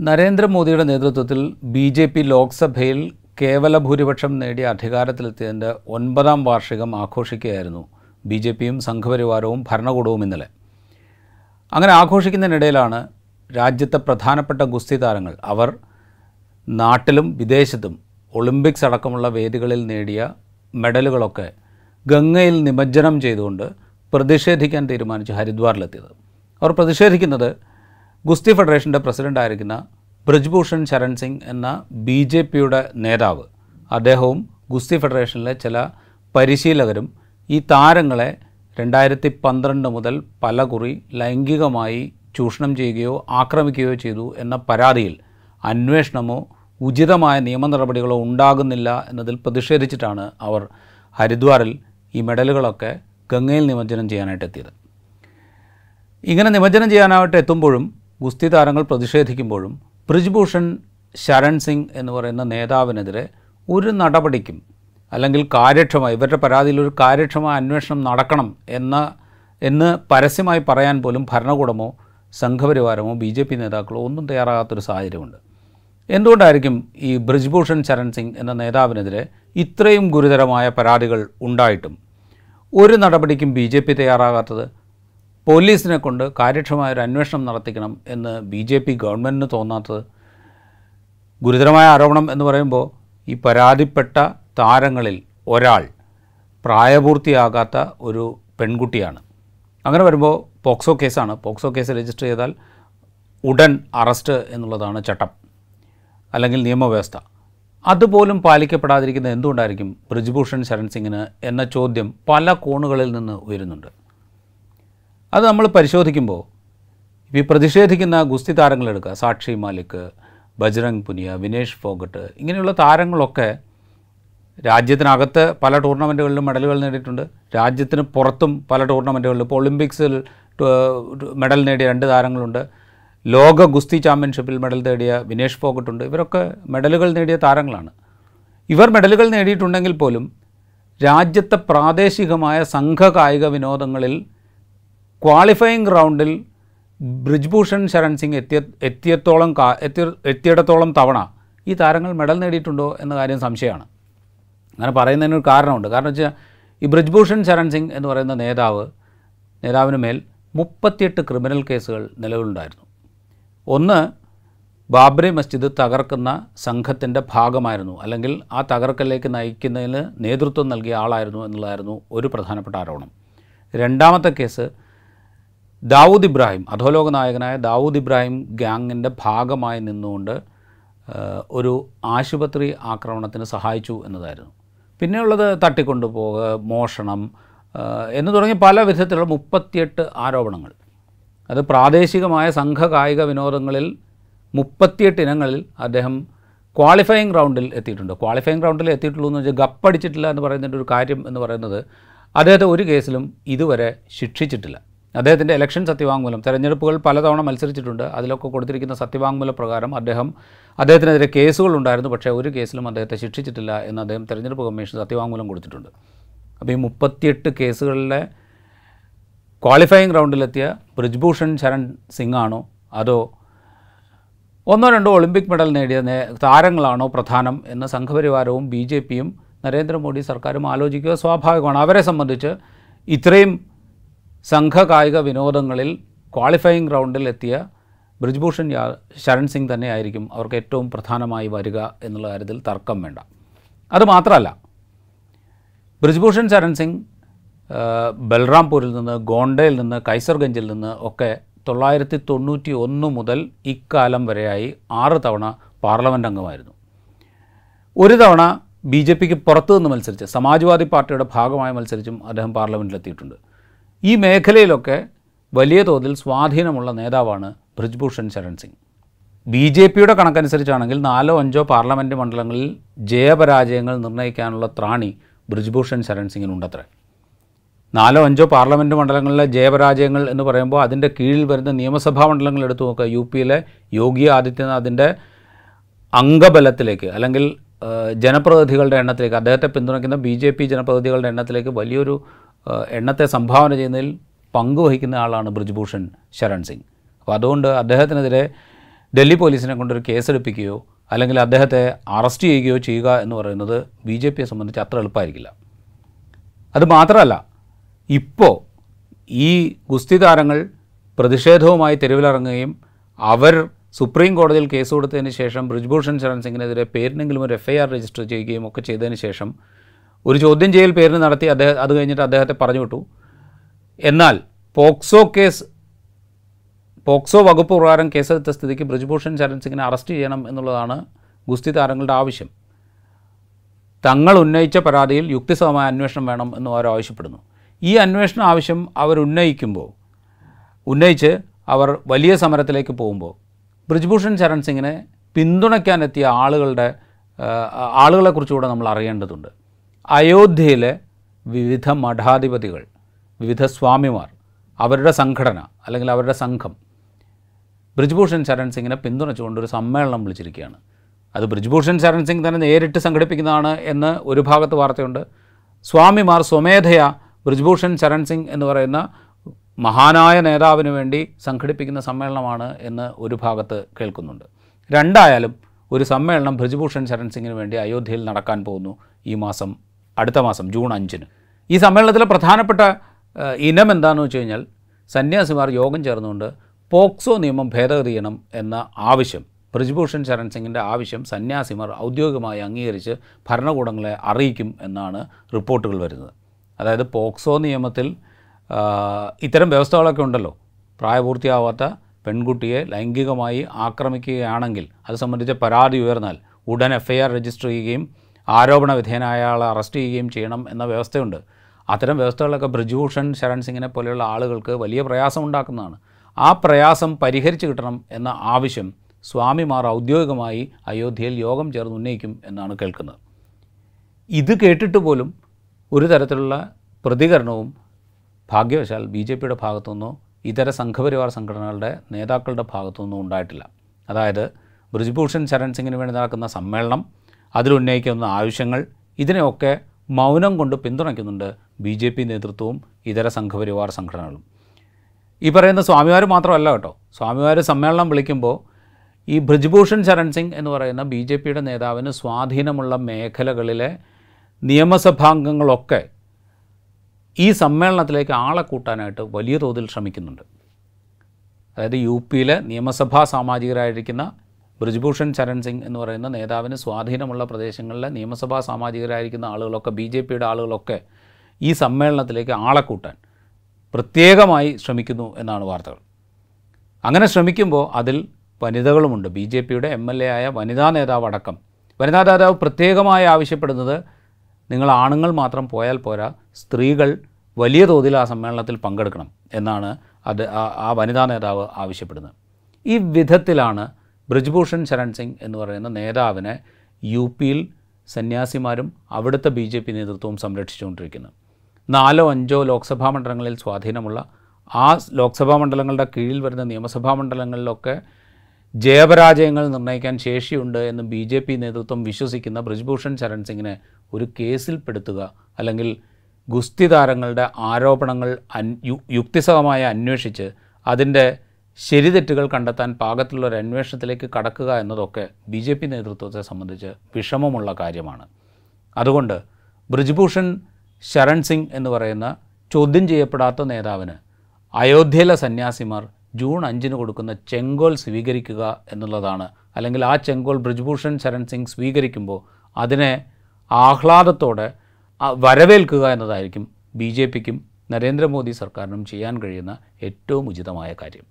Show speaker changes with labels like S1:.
S1: നരേന്ദ്രമോദിയുടെ നേതൃത്വത്തിൽ B J P ലോക്സഭയിൽ കേവല ഭൂരിപക്ഷം നേടി അധികാരത്തിലെത്തിയതിന്റെ ഒൻപതാം വാർഷികം ആഘോഷിക്കുകയായിരുന്നു ബി ജെ പിയും സംഘപരിവാരവും ഭരണകൂടവും ഇന്നലെ. അങ്ങനെ ആഘോഷിക്കുന്നതിനിടയിലാണ് രാജ്യത്തെ പ്രധാനപ്പെട്ട ഗുസ്തി താരങ്ങൾ. അവർ നാട്ടിലും വിദേശത്തും ഒളിമ്പിക്സ് അടക്കമുള്ള വേദികളിൽ നേടിയ മെഡലുകളൊക്കെ ഗംഗയിൽ നിമജ്ജനം ചെയ്തുകൊണ്ട് പ്രതിഷേധിക്കാൻ തീരുമാനിച്ച് ഹരിദ്വാറിലെത്തിയത്. അവർ പ്രതിഷേധിക്കുന്നത് ഗുസ്തി ഫെഡറേഷന്റെ പ്രസിഡന്റായിരിക്കുന്ന ബ്രിജ്ഭൂഷൺ ശരൺ സിംഗ് എന്ന ബി ജെ പിയുടെ നേതാവ് അദ്ദേഹവും ഗുസ്തി ഫെഡറേഷനിലെ ചില പരിശീലകരും ഈ താരങ്ങളെ രണ്ടായിരത്തി പന്ത്രണ്ട് മുതൽ പലകുറി ലൈംഗികമായി ചൂഷണം ചെയ്യുകയോ ആക്രമിക്കുകയോ ചെയ്തു എന്ന പരാതിയിൽ അന്വേഷണമോ ഉചിതമായ നിയമ നടപടികളോ ഉണ്ടാകുന്നില്ല എന്നതിൽ പ്രതിഷേധിച്ചിട്ടാണ് അവർ ഹരിദ്വാറിൽ ഈ മെഡലുകളൊക്കെ ഗംഗയിൽ നിമജ്ജനം ചെയ്യാനായിട്ട് എത്തിയത് ഇങ്ങനെ നിമജ്ജനം ചെയ്യാനായിട്ട് എത്തുമ്പോഴും ഗുസ്തി താരങ്ങൾ പ്രതിഷേധിക്കുമ്പോഴും ബ്രിജ്ഭൂഷൺ ശരൺ സിംഗ് എന്ന് പറയുന്ന നേതാവിനെതിരെ ഒരു നടപടിക്കും അല്ലെങ്കിൽ കാര്യക്ഷമ ഇവരുടെ പരാതിയിൽ ഒരു കാര്യക്ഷമായ അന്വേഷണം നടക്കണം എന്ന എന്ന് പരസ്യമായി പറയാൻ പോലും ഭരണകൂടമോ സംഘപരിവാരമോ ബി ജെ പി നേതാക്കളോ ഒന്നും തയ്യാറാകാത്തൊരു സാഹചര്യമുണ്ട്. എന്തുകൊണ്ടായിരിക്കും ഈ ബ്രിജ്ഭൂഷൺ ശരൺ സിംഗ് എന്ന നേതാവിനെതിരെ ഇത്രയും ഗുരുതരമായ പരാതികൾ ഉണ്ടായിട്ടും? ഒരു നടപടിക്കും ബി ജെ പി തയ്യാറാകാത്തത് പോലീസിനെ കൊണ്ട് കാര്യക്ഷമമായ ഒരു അന്വേഷണം നടത്തിക്കണം എന്ന് ബി ജെ പി ഗവൺമെന്റിന് തോന്നാത്തത് ഗുരുതരമായ ആരോപണം എന്ന് പറയുമ്പോൾ ഈ പരാതിപ്പെട്ട താരങ്ങളിൽ ഒരാൾ പ്രായപൂർത്തിയാകാത്ത ഒരു പെൺകുട്ടിയാണ്. അങ്ങനെ വരുമ്പോൾ പോക്സോ കേസാണ്. പോക്സോ കേസ് രജിസ്റ്റർ ചെയ്താൽ ഉടൻ അറസ്റ്റ് എന്നുള്ളതാണ് ചട്ടം അല്ലെങ്കിൽ നിയമവ്യവസ്ഥ. അതുപോലും പാലിക്കപ്പെടാതിരിക്കുന്ന എന്തുകൊണ്ടായിരിക്കും? ബ്രിജ്ഭൂഷൺ ശരൺ സിംഗിന് എന്ന ചോദ്യം പല കോണുകളിൽ നിന്ന് ഉയരുന്നുണ്ട്. അത് നമ്മൾ പരിശോധിക്കുമ്പോൾ ഈ പ്രതിഷേധിക്കുന്ന ഗുസ്തി താരങ്ങളെടുക്കുക സാക്ഷി മാലിക് ബജ്രംഗ് പുനിയ വിനേഷ് ഫോഗട്ട് ഇങ്ങനെയുള്ള താരങ്ങളൊക്കെ രാജ്യത്തിനകത്ത് പല ടൂർണമെന്റുകളിലും മെഡലുകൾ നേടിയിട്ടുണ്ട്. രാജ്യത്തിന് പുറത്തും പല ടൂർണമെന്റുകളിലും ഇപ്പോൾ ഒളിമ്പിക്സിൽ മെഡൽ നേടിയ രണ്ട് താരങ്ങളുണ്ട്. ലോക ഗുസ്തി ചാമ്പ്യൻഷിപ്പിൽ മെഡൽ നേടിയ വിനേഷ് ഫോഗട്ടുണ്ട്. ഇവരൊക്കെ മെഡലുകൾ നേടിയ താരങ്ങളാണ്. ഇവർ മെഡലുകൾ നേടിയിട്ടുണ്ടെങ്കിൽ പോലും രാജ്യത്തെ പ്രാദേശികമായ സംഘകായിക വിനോദങ്ങളിൽ ക്വാളിഫയിങ് റൗണ്ടിൽ ബ്രിജ്ഭൂഷൺ ശരൺ സിംഗ് എത്തിയ എത്തിയത്തോളം കാ എത്തിയ എത്തിയിടത്തോളം തവണ ഈ താരങ്ങൾ മെഡൽ നേടിയിട്ടുണ്ടോ എന്ന കാര്യം സംശയമാണ്. അങ്ങനെ പറയുന്നതിനൊരു കാരണമുണ്ട്. കാരണം വെച്ചാൽ ഈ ബ്രിജ്ഭൂഷൺ ശരൺ സിംഗ് എന്ന് പറയുന്ന നേതാവ് നേതാവിന് മേൽ മുപ്പത്തിയെട്ട് ക്രിമിനൽ കേസുകൾ നിലവിലുണ്ടായിരുന്നു. ഒന്ന് ബാബ്രി മസ്ജിദ് തകർക്കുന്ന സംഘത്തിന്റെ ഭാഗമായിരുന്നു. അല്ലെങ്കിൽ ആ തകർക്കലിലേക്ക് നയിക്കുന്നതിന് നേതൃത്വം നൽകിയ ആളായിരുന്നു എന്നുള്ളതായിരുന്നു ഒരു പ്രധാനപ്പെട്ട ആരോപണം. രണ്ടാമത്തെ കേസ് ദാവൂദ് ഇബ്രാഹിം അധോലോക നായകനായ ദാവൂദ് ഇബ്രാഹിം ഗ്യാങ്ങിന്റെ ഭാഗമായി നിന്നുകൊണ്ട് ഒരു ആശുപത്രി ആക്രമണത്തിന് സഹായിച്ചു എന്നതായിരുന്നു. പിന്നെയുള്ളത് തട്ടിക്കൊണ്ടുപോകുക മോഷണം എന്ന് തുടങ്ങി പല വിധത്തിലുള്ള മുപ്പത്തിയെട്ട് ആരോപണങ്ങൾ. അത് പ്രാദേശികമായ സംഘകായിക വിനോദങ്ങളിൽ മുപ്പത്തിയെട്ട് ഇനങ്ങളിൽ അദ്ദേഹം ക്വാളിഫയിങ് റൗണ്ടിൽ എത്തിയിട്ടുണ്ട്. ക്വാളിഫയിങ് റൗണ്ടിൽ എത്തിയിട്ടുള്ളൂ എന്ന് വെച്ചാൽ ഗപ്പടിച്ചിട്ടില്ല എന്ന് പറയുന്നതിന്റെ ഒരു കാര്യം എന്ന് പറയുന്നത് അദ്ദേഹത്തെ ഒരു കേസിലും ഇതുവരെ ശിക്ഷിച്ചിട്ടില്ല. അദ്ദേഹത്തിന്റെ ഇലക്ഷൻ സത്യവാങ്മൂലം. തെരഞ്ഞെടുപ്പുകൾ പലതവണ മത്സരിച്ചിട്ടുണ്ട്. അതിലൊക്കെ കൊടുത്തിരിക്കുന്ന സത്യവാങ്മൂല പ്രകാരം അദ്ദേഹം അദ്ദേഹത്തിനെതിരെ കേസുകൾ ഉണ്ടായിരുന്നു. പക്ഷേ ഒരു കേസിലും അദ്ദേഹത്തെ ശിക്ഷിച്ചിട്ടില്ല എന്ന് അദ്ദേഹം തെരഞ്ഞെടുപ്പ് കമ്മീഷൻ സത്യവാങ്മൂലം കൊടുത്തിട്ടുണ്ട്. അപ്പോൾ ഈ മുപ്പത്തിയെട്ട് കേസുകളിലെ ക്വാളിഫയിങ് റൗണ്ടിലെത്തിയ ബ്രിജ്ഭൂഷൺ ശരൺ സിംഗ് ആണോ അതോ ഒന്നോ രണ്ടോ ഒളിമ്പിക് മെഡൽ നേടിയ താരങ്ങളാണോ പ്രധാനം എന്ന് സംഘപരിവാരവും ബി ജെ പിയും നരേന്ദ്രമോദി സർക്കാരും ആലോചിക്കുക സ്വാഭാവികമാണ്. അവരെ സംബന്ധിച്ച് ഇത്രയും സംഘ കായിക വിനോദങ്ങളിൽ ക്വാളിഫയിങ് റൗണ്ടിൽ എത്തിയ ബ്രിജ്ഭൂഷൺ യാ ശരൺ സിംഗ് തന്നെയായിരിക്കും അവർക്ക് ഏറ്റവും പ്രധാനമായി വരിക എന്നുള്ള കാര്യത്തിൽ തർക്കം വേണ്ട. അതുമാത്രമല്ല ബ്രിജ്ഭൂഷൺ ശരൺ സിംഗ് ബൽറാംപൂരിൽ നിന്ന് ഗോണ്ടയിൽ നിന്ന് കൈസർഗഞ്ചിൽ നിന്ന് ഒക്കെ തൊള്ളായിരത്തി തൊണ്ണൂറ്റി ഒന്ന് മുതൽ ഇക്കാലം വരെയായി ആറ് തവണ പാർലമെന്റ് അംഗമായിരുന്നു. ഒരു തവണ ബി ജെ പിക്ക് പുറത്തു നിന്ന് മത്സരിച്ച് സമാജ്വാദി പാർട്ടിയുടെ ഭാഗമായി മത്സരിച്ചും അദ്ദേഹം പാർലമെന്റിലെത്തിയിട്ടുണ്ട് ഈ മേഖലയിലൊക്കെ വലിയ തോതിൽ സ്വാധീനമുള്ള നേതാവാണ് ബ്രിജ്ഭൂഷൺ ശരൺ സിംഗ്. ബി ജെ പിയുടെ കണക്കനുസരിച്ചാണെങ്കിൽ നാലോ അഞ്ചോ പാർലമെന്റ് മണ്ഡലങ്ങളിൽ ജയപരാജയങ്ങൾ നിർണയിക്കാനുള്ള ത്രാണി ബ്രിജ്ഭൂഷൺ ശരൺ സിംഗിനുണ്ടത്രേ. നാലോ അഞ്ചോ പാർലമെന്റ് മണ്ഡലങ്ങളിലെ ജയപരാജയങ്ങൾ എന്ന് പറയുമ്പോൾ അതിന്റെ കീഴിൽ വരുന്ന നിയമസഭാ മണ്ഡലങ്ങൾ എടുത്തു നോക്കുക. യു പിയിലെ യോഗി ആദിത്യനാഥിന്റെ അംഗബലത്തിലേക്ക് അല്ലെങ്കിൽ ജനപ്രതിനിധികളുടെ എണ്ണത്തിലേക്ക് അദ്ദേഹത്തെ പിന്തുണയ്ക്കുന്ന ബി ജെ പി ജനപ്രതിനിധികളുടെ എണ്ണത്തിലേക്ക് വലിയൊരു എണ്ണത്തെ സംഭാവന ചെയ്യുന്നതിൽ പങ്കുവഹിക്കുന്ന ആളാണ് ബ്രിജ്ഭൂഷൺ ശരൺ സിംഗ്. അപ്പോൾ അതുകൊണ്ട് അദ്ദേഹത്തിനെതിരെ ഡൽഹി പോലീസിനെ കൊണ്ടൊരു കേസെടുപ്പിക്കുകയോ അല്ലെങ്കിൽ അദ്ദേഹത്തെ അറസ്റ്റ് ചെയ്യുകയോ ചെയ്യുക എന്ന് പറയുന്നത് ബി ജെ പിയെ സംബന്ധിച്ച് അത്ര എളുപ്പമായിരിക്കില്ല. അത് മാത്രമല്ല ഇപ്പോൾ ഈ ഗുസ്തി താരങ്ങൾ പ്രതിഷേധവുമായി തെരുവിലിറങ്ങുകയും അവർ സുപ്രീം കോടതിയിൽ കേസ് കൊടുത്തതിന് ശേഷം ബ്രിജ്ഭൂഷൺ ശരൺ സിംഗിനെതിരെ പേരിനെങ്കിലും ഒരു എഫ് ഐ ആർ രജിസ്റ്റർ ചെയ്യുകയും ഒക്കെ ചെയ്തതിന് ശേഷം ഒരു ചോദ്യം ചെയ്യൽ പേരിന് നടത്തി അദ്ദേഹം അത് കഴിഞ്ഞിട്ട് അദ്ദേഹത്തെ പറഞ്ഞു വിട്ടു. എന്നാൽ പോക്സോ കേസ് പോക്സോ വകുപ്പ് പ്രകാരം കേസെടുത്ത സ്ഥിതിക്ക് ബ്രിജ്ഭൂഷൺ ശരൺ സിംഗിനെ അറസ്റ്റ് ചെയ്യണം എന്നുള്ളതാണ് ഗുസ്തി താരങ്ങളുടെ ആവശ്യം. തങ്ങൾ ഉന്നയിച്ച പരാതിയിൽ യുക്തിസഹമായ അന്വേഷണം വേണം എന്ന് അവർ ആവശ്യപ്പെടുന്നു. ഈ അന്വേഷണ ആവശ്യം അവർ ഉന്നയിക്കുമ്പോൾ ഉന്നയിച്ച് അവർ വലിയ സമരത്തിലേക്ക് പോകുമ്പോൾ ബ്രിജ്ഭൂഷൺ ശരൺ സിംഗിനെ പിന്തുണയ്ക്കാനെത്തിയ ആളുകളുടെ ആളുകളെക്കുറിച്ചുകൂടെ നമ്മൾ അറിയേണ്ടതുണ്ട്. അയോധ്യയിലെ വിവിധ മഠാധിപതികൾ വിവിധ സ്വാമിമാർ അവരുടെ സംഘടന അല്ലെങ്കിൽ അവരുടെ സംഘം ബ്രിജ്ഭൂഷൺ ചരൺ സിംഗിനെ പിന്തുണച്ചുകൊണ്ട് ഒരു സമ്മേളനം വിളിച്ചിരിക്കുകയാണ്. അത് ബ്രിജ്ഭൂഷൺ ചരൺ സിംഗ് തന്നെ നേരിട്ട് സംഘടിപ്പിക്കുന്നതാണ് എന്ന് ഒരു ഭാഗത്ത് വാർത്തയുണ്ട്. സ്വാമിമാർ സ്വമേധയാ ബ്രിജ്ഭൂഷൺ ചരൺ സിംഗ് എന്ന് പറയുന്ന മഹാനായ നേതാവിന് വേണ്ടി സംഘടിപ്പിക്കുന്ന സമ്മേളനമാണ് എന്ന് ഒരു ഭാഗത്ത് കേൾക്കുന്നുണ്ട്. രണ്ടായാലും ഒരു സമ്മേളനം ബ്രിജ്ഭൂഷൺ ചരൺ സിംഗിന് വേണ്ടി അയോധ്യയിൽ നടക്കാൻ പോകുന്നു ഈ മാസം അടുത്ത മാസം ജൂൺ അഞ്ചിന്. ഈ സമ്മേളനത്തിലെ പ്രധാനപ്പെട്ട ഇനം എന്താണെന്ന് വെച്ച് കഴിഞ്ഞാൽ സന്യാസിമാർ യോഗം ചേർന്നുകൊണ്ട് പോക്സോ നിയമം ഭേദഗതി ചെയ്യണം എന്ന ആവശ്യം ബ്രിജ്ഭൂഷൺ ശരൺ സിംഗിന്റെ ആവശ്യം സന്യാസിമാർ ഔദ്യോഗികമായി അംഗീകരിച്ച് ഭരണകൂടങ്ങളെ അറിയിക്കും എന്നാണ് റിപ്പോർട്ടുകൾ വരുന്നത്. അതായത് പോക്സോ നിയമത്തിൽ ഇത്തരം വ്യവസ്ഥകളൊക്കെ ഉണ്ടല്ലോ. പ്രായപൂർത്തിയാവാത്ത പെൺകുട്ടിയെ ലൈംഗികമായി ആക്രമിക്കുകയാണെങ്കിൽ അത് സംബന്ധിച്ച പരാതി ഉയർന്നാൽ ഉടൻ എഫ് ഐ ആർ രജിസ്റ്റർ ചെയ്യുകയും ആരോപണ വിധേയനായ ആളെ അറസ്റ്റ് ചെയ്യുകയും ചെയ്യണം എന്ന വ്യവസ്ഥയുണ്ട്. അത്തരം വ്യവസ്ഥകളൊക്കെ ബ്രിജ്ഭൂഷൺ ശരൺ സിംഗിനെ പോലെയുള്ള ആളുകൾക്ക് വലിയ പ്രയാസം ഉണ്ടാക്കുന്നതാണ്. ആ പ്രയാസം പരിഹരിച്ചു കിട്ടണം എന്ന ആവശ്യം സ്വാമിമാർ ഔദ്യോഗികമായി അയോധ്യയിൽ യോഗം ചേർന്ന് ഉന്നയിക്കും എന്നാണ് കേൾക്കുന്നത്. ഇത് കേട്ടിട്ട് പോലും ഒരു തരത്തിലുള്ള പ്രതികരണവും ഭാഗ്യവശാൽ ബി ജെ പിയുടെ ഭാഗത്തുനിന്നോ ഇതര സംഘപരിവാർ സംഘടനകളുടെ നേതാക്കളുടെ ഭാഗത്തുനിന്നോ ഉണ്ടായിട്ടില്ല. അതായത് ബ്രിജ്ഭൂഷൺ ശരൺ സിംഗിന് വേണ്ടി നടക്കുന്ന സമ്മേളനം അതിലുന്നയിക്കുന്ന ആവശ്യങ്ങൾ ഇതിനെയൊക്കെ മൗനം കൊണ്ട് പിന്തുണയ്ക്കുന്നുണ്ട് ബി ജെ പി നേതൃത്വവും ഇതര സംഘപരിവാർ സംഘടനകളും. ഈ പറയുന്ന സ്വാമിമാർ മാത്രമല്ല കേട്ടോ. സ്വാമിമാർ സമ്മേളനം വിളിക്കുമ്പോൾ ഈ ബ്രിജ്ഭൂഷൺ ചരൺ സിംഗ് എന്ന് പറയുന്ന ബി ജെ പിയുടെ നേതാവിന് സ്വാധീനമുള്ള മേഖലകളിലെ നിയമസഭാംഗങ്ങളൊക്കെ ഈ സമ്മേളനത്തിലേക്ക് ആളെ കൂട്ടാനായിട്ട് വലിയ തോതിൽ ശ്രമിക്കുന്നുണ്ട്. അതായത് യു പിയിലെ നിയമസഭാ സാമാജികരായിരിക്കുന്ന ബ്രിജ്ഭൂഷൺ ചരൺ സിംഗ് എന്ന് പറയുന്ന നേതാവിന് സ്വാധീനമുള്ള പ്രദേശങ്ങളിലെ നിയമസഭാ സാമാജികരായിരിക്കുന്ന ആളുകളൊക്കെ ബി ജെ പിയുടെ ആളുകളൊക്കെ ഈ സമ്മേളനത്തിലേക്ക് ആളെ കൂട്ടാൻ പ്രത്യേകമായി ശ്രമിക്കുന്നു എന്നാണ് വാർത്തകൾ. അങ്ങനെ ശ്രമിക്കുമ്പോൾ അതിൽ വനിതകളുമുണ്ട്. ബി ജെ പിയുടെ എം എൽ എ ആയ വനിതാ നേതാവ് അടക്കം. വനിതാ നേതാവ് പ്രത്യേകമായി ആവശ്യപ്പെടുന്നത് നിങ്ങൾ ആണുങ്ങൾ മാത്രം പോയാൽ പോരാ സ്ത്രീകൾ വലിയ തോതിൽ ആ സമ്മേളനത്തിൽ പങ്കെടുക്കണം എന്നാണ് അത് ആ- വനിതാ നേതാവ് ആവശ്യപ്പെടുന്നത്. ഈ വിധത്തിലാണ് ബ്രിജ്ഭൂഷൺ ശരൺ സിംഗ് എന്ന് പറയുന്ന നേതാവിനെ യു പിയിൽ സന്യാസിമാരും അവിടുത്തെ ബി ജെ പി നേതൃത്വവും സംരക്ഷിച്ചുകൊണ്ടിരിക്കുന്നു. നാലോ അഞ്ചോ ലോക്സഭാ മണ്ഡലങ്ങളിൽ സ്വാധീനമുള്ള ആ ലോക്സഭാ മണ്ഡലങ്ങളുടെ കീഴിൽ വരുന്ന നിയമസഭാ മണ്ഡലങ്ങളിലൊക്കെ ജയപരാജയങ്ങൾ നിർണയിക്കാൻ ശേഷിയുണ്ട് എന്ന് ബി ജെ പി നേതൃത്വം വിശ്വസിക്കുന്ന ബ്രിജ്ഭൂഷൺ ശരൺ സിംഗിനെ ഒരു കേസിൽപ്പെടുത്തുക അല്ലെങ്കിൽ ഗുസ്തി താരങ്ങളുടെ ആരോപണങ്ങൾ അൻ യുക്തിസഹമായി അന്വേഷിച്ച് അതിന്റെ ശരിതെറ്റുകൾ കണ്ടെത്താൻ പാകത്തിലുള്ള ഒരു അന്വേഷണത്തിലേക്ക് കടക്കുക എന്നതൊക്കെ ബി ജെ പി നേതൃത്വത്തെ സംബന്ധിച്ച് വിഷമമുള്ള കാര്യമാണ്. അതുകൊണ്ട് ബ്രിജ്ഭൂഷൺ ശരൺ സിംഗ് എന്ന് പറയുന്ന ചോദ്യം ചെയ്യപ്പെടാത്ത നേതാവിന് അയോധ്യയിലെ സന്യാസിമാർ ജൂൺ അഞ്ചിന് കൊടുക്കുന്ന ചെങ്കോൽ സ്വീകരിക്കുക എന്നുള്ളതാണ്. അല്ലെങ്കിൽ ആ ചെങ്കോൽ ബ്രിജ്ഭൂഷൺ ശരൺ സിംഗ് സ്വീകരിക്കുമ്പോൾ അതിനെ ആഹ്ലാദത്തോടെ വരവേൽക്കുക എന്നതായിരിക്കും ബി ജെ പിക്കും നരേന്ദ്രമോദി സർക്കാരിനും ചെയ്യാൻ കഴിയുന്ന ഏറ്റവും ഉചിതമായ കാര്യം.